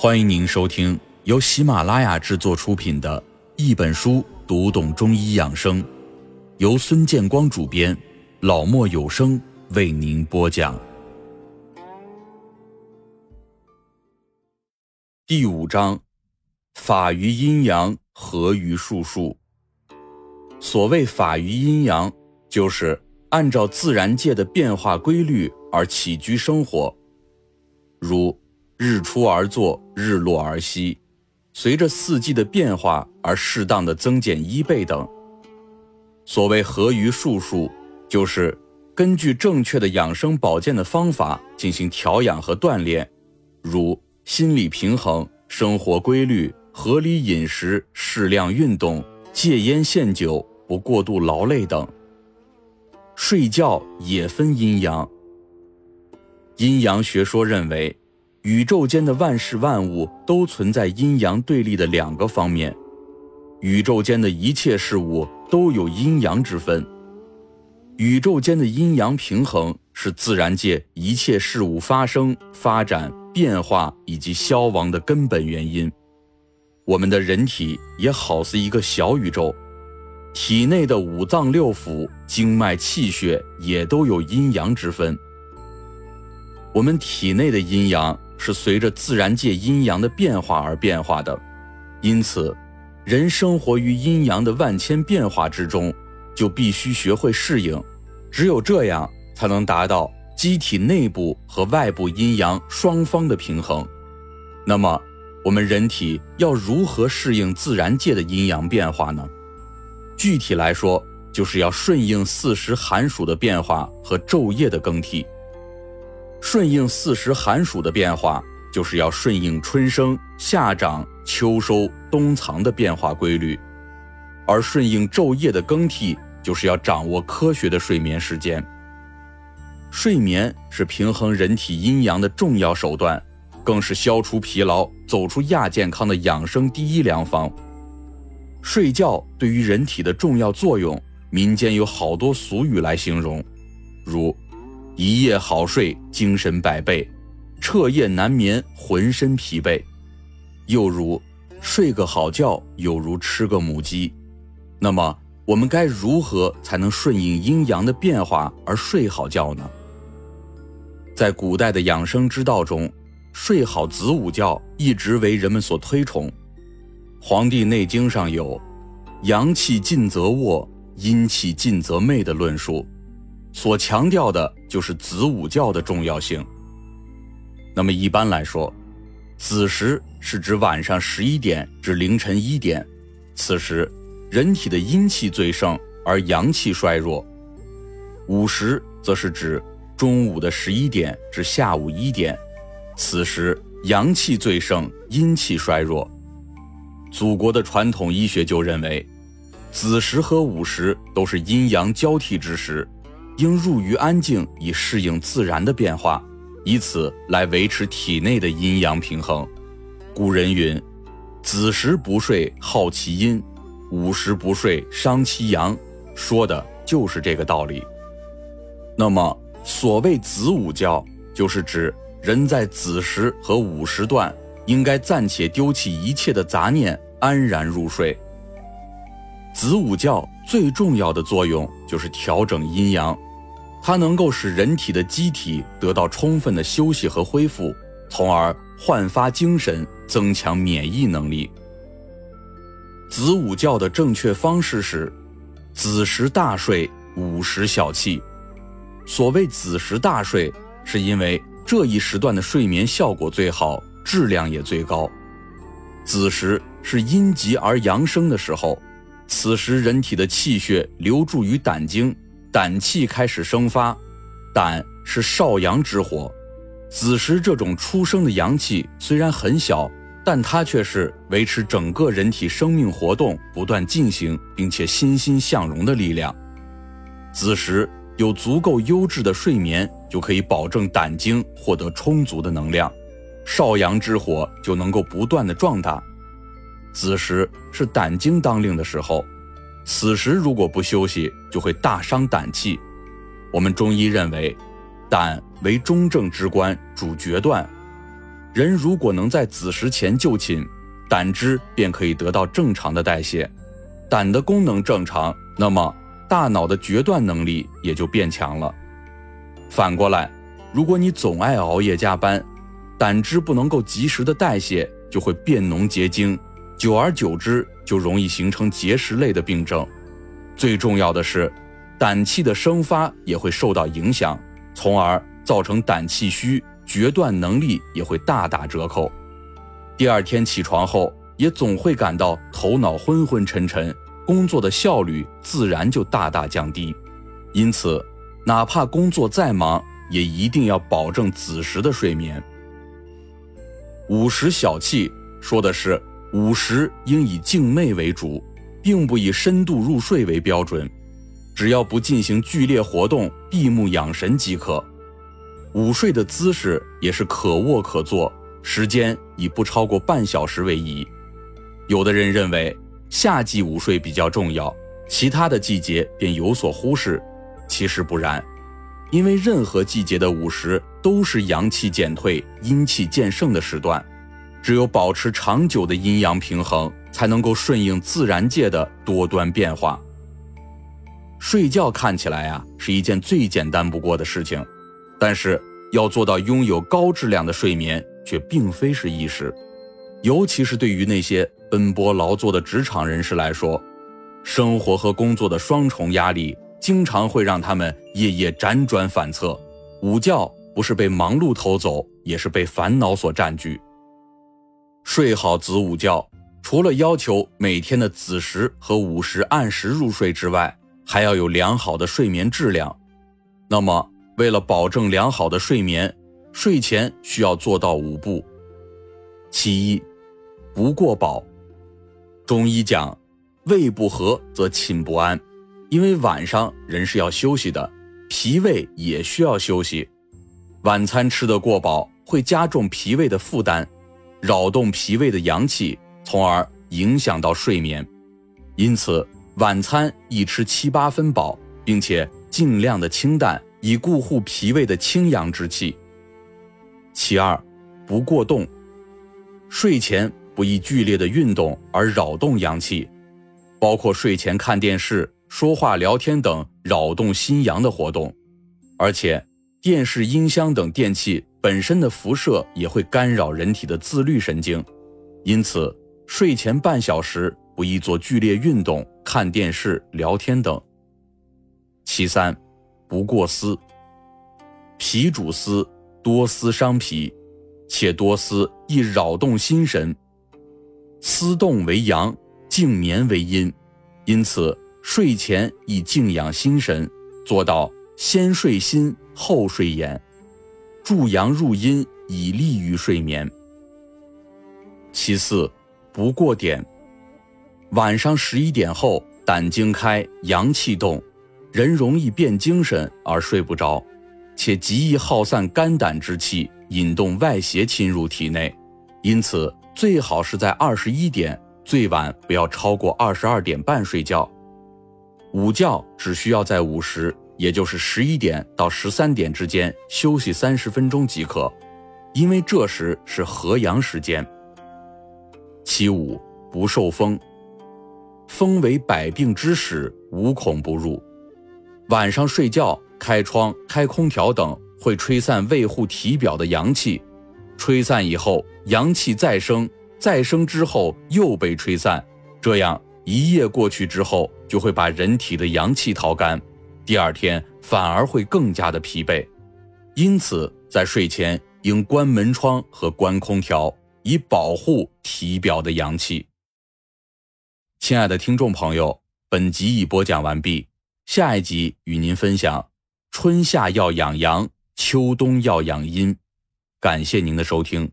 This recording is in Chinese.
欢迎您收听由喜马拉雅制作出品的《一本书读懂中医养生》，由孙建光主编，老莫有声为您播讲。第五章：法于阴阳，合于术数。所谓法于阴阳，就是按照自然界的变化规律而起居生活，如。日出而作，日落而息，随着四季的变化而适当的增减衣被等。所谓合于术数，就是根据正确的养生保健的方法进行调养和锻炼，如心理平衡、生活规律、合理饮食、适量运动、戒烟限酒、不过度劳累等。睡觉也分阴阳，阴阳学说认为。宇宙间的万事万物都存在阴阳对立的两个方面，宇宙间的一切事物都有阴阳之分。宇宙间的阴阳平衡是自然界一切事物发生、发展、变化以及消亡的根本原因。我们的人体也好似一个小宇宙，体内的五脏六腑、经脉、气血也都有阴阳之分。我们体内的阴阳。是随着自然界阴阳的变化而变化的，因此，人生活于阴阳的万千变化之中，就必须学会适应。只有这样，才能达到机体内部和外部阴阳双方的平衡。那么，我们人体要如何适应自然界的阴阳变化呢？具体来说，就是要顺应四时寒暑的变化和昼夜的更替。顺应四时寒暑的变化，就是要顺应春生、夏长、秋收、冬藏的变化规律；而顺应昼夜的更替，就是要掌握科学的睡眠时间。睡眠是平衡人体阴阳的重要手段，更是消除疲劳、走出亚健康的养生第一良方。睡觉对于人体的重要作用，民间有好多俗语来形容，如。一夜好睡，精神百倍；彻夜难眠，浑身疲惫。又如，睡个好觉，有如吃个母鸡。那么，我们该如何才能顺应阴阳的变化而睡好觉呢？在古代的养生之道中，睡好子午觉一直为人们所推崇。《黄帝内经》上有“阳气尽则卧，阴气尽则寐”的论述。所强调的就是子午觉的重要性。那么一般来说，子时是指晚上十一点至凌晨一点，此时人体的阴气最盛而阳气衰弱；午时则是指中午的十一点至下午一点，此时阳气最盛，阴气衰弱。祖国的传统医学就认为，子时和午时都是阴阳交替之时。应入于安静，以适应自然的变化，以此来维持体内的阴阳平衡。古人云：“子时不睡，耗其阴；午时不睡，伤其阳。”说的就是这个道理。那么，所谓子午觉，就是指人在子时和午时段，应该暂且丢弃一切的杂念，安然入睡。子午觉最重要的作用就是调整阴阳。它能够使人体的机体得到充分的休息和恢复，从而焕发精神，增强免疫能力。子午觉的正确方式是：子时大睡，午时小憩。所谓子时大睡，是因为这一时段的睡眠效果最好，质量也最高。子时是阴极而阳生的时候，此时人体的气血流注于胆经。胆气开始生发，胆是少阳之火，子时这种出生的阳气虽然很小，但它却是维持整个人体生命活动不断进行，并且欣欣向荣的力量。子时有足够优质的睡眠，就可以保证胆经获得充足的能量，少阳之火就能够不断的壮大。子时是胆经当令的时候。此时如果不休息，就会大伤胆气。我们中医认为，胆为中正之官，主决断。人如果能在子时前就寝，胆汁便可以得到正常的代谢，胆的功能正常，那么大脑的决断能力也就变强了。反过来，如果你总爱熬夜加班，胆汁不能够及时的代谢，就会变浓结晶，久而久之就容易形成结石类的病症。最重要的是，胆气的生发也会受到影响，从而造成胆气虚，决断能力也会大打折扣。第二天起床后，也总会感到头脑昏昏沉沉，工作的效率自然就大大降低。因此。哪怕工作再忙，也一定要保证子时的睡眠。午时小憩说的是午时应以静寐为主，并不以深度入睡为标准，只要不进行剧烈活动，闭目养神即可。午睡的姿势也是可卧可坐，时间以不超过半小时为宜。有的人认为夏季午睡比较重要，其他的季节便有所忽视。其实不然，因为任何季节的午时都是阳气减退、阴气渐盛的时段，只有保持长久的阴阳平衡，才能够顺应自然界的多端变化。睡觉看起来啊是一件最简单不过的事情，但是要做到拥有高质量的睡眠却并非是易事，尤其是对于那些奔波劳作的职场人士来说，生活和工作的双重压力。经常会让他们夜夜辗转反侧，午觉不是被忙碌偷走，也是被烦恼所占据。睡好子午觉，除了要求每天的子时和午时按时入睡之外，还要有良好的睡眠质量。那么，为了保证良好的睡眠，睡前需要做到五步：其一，不过饱。中医讲，胃不和则寝不安。因为晚上人是要休息的，脾胃也需要休息。晚餐吃得过饱，会加重脾胃的负担，扰动脾胃的阳气，从而影响到睡眠。因此，晚餐宜吃七八分饱，并且尽量的清淡，以固护脾胃的清阳之气。其二，不过动，睡前不宜剧烈的运动而扰动阳气，包括睡前看电视。说话、聊天等扰动心阳的活动，而且电视、音箱等电器本身的辐射也会干扰人体的自律神经，因此睡前半小时不宜做剧烈运动、看电视、聊天等。其三，不过思。脾主思，多思伤脾，且多思易扰动心神。思动为阳，静眠为阴，因此。睡前以静养心神，做到先睡心后睡眼，助阳入阴，以利于睡眠。其四，不过点。晚上十一点后，胆经开，阳气动，人容易变精神而睡不着，且极易耗散肝胆之气，引动外邪侵入体内。因此，最好是在二十一点，最晚不要超过二十二点半睡觉。午觉只需要在午时，也就是十一点到十三点之间休息三十分钟即可，因为这时是合阳时间。其五，不受风。风为百病之始，无孔不入。晚上睡觉开窗、开空调等，会吹散卫护体表的阳气，吹散以后阳气再生，再生之后又被吹散，这样。一夜过去之后，就会把人体的阳气掏干，第二天反而会更加的疲惫。因此，在睡前应关门窗和关空调，以保护体表的阳气。亲爱的听众朋友，本集已播讲完毕，下一集与您分享：春夏要养阳，秋冬要养阴。感谢您的收听。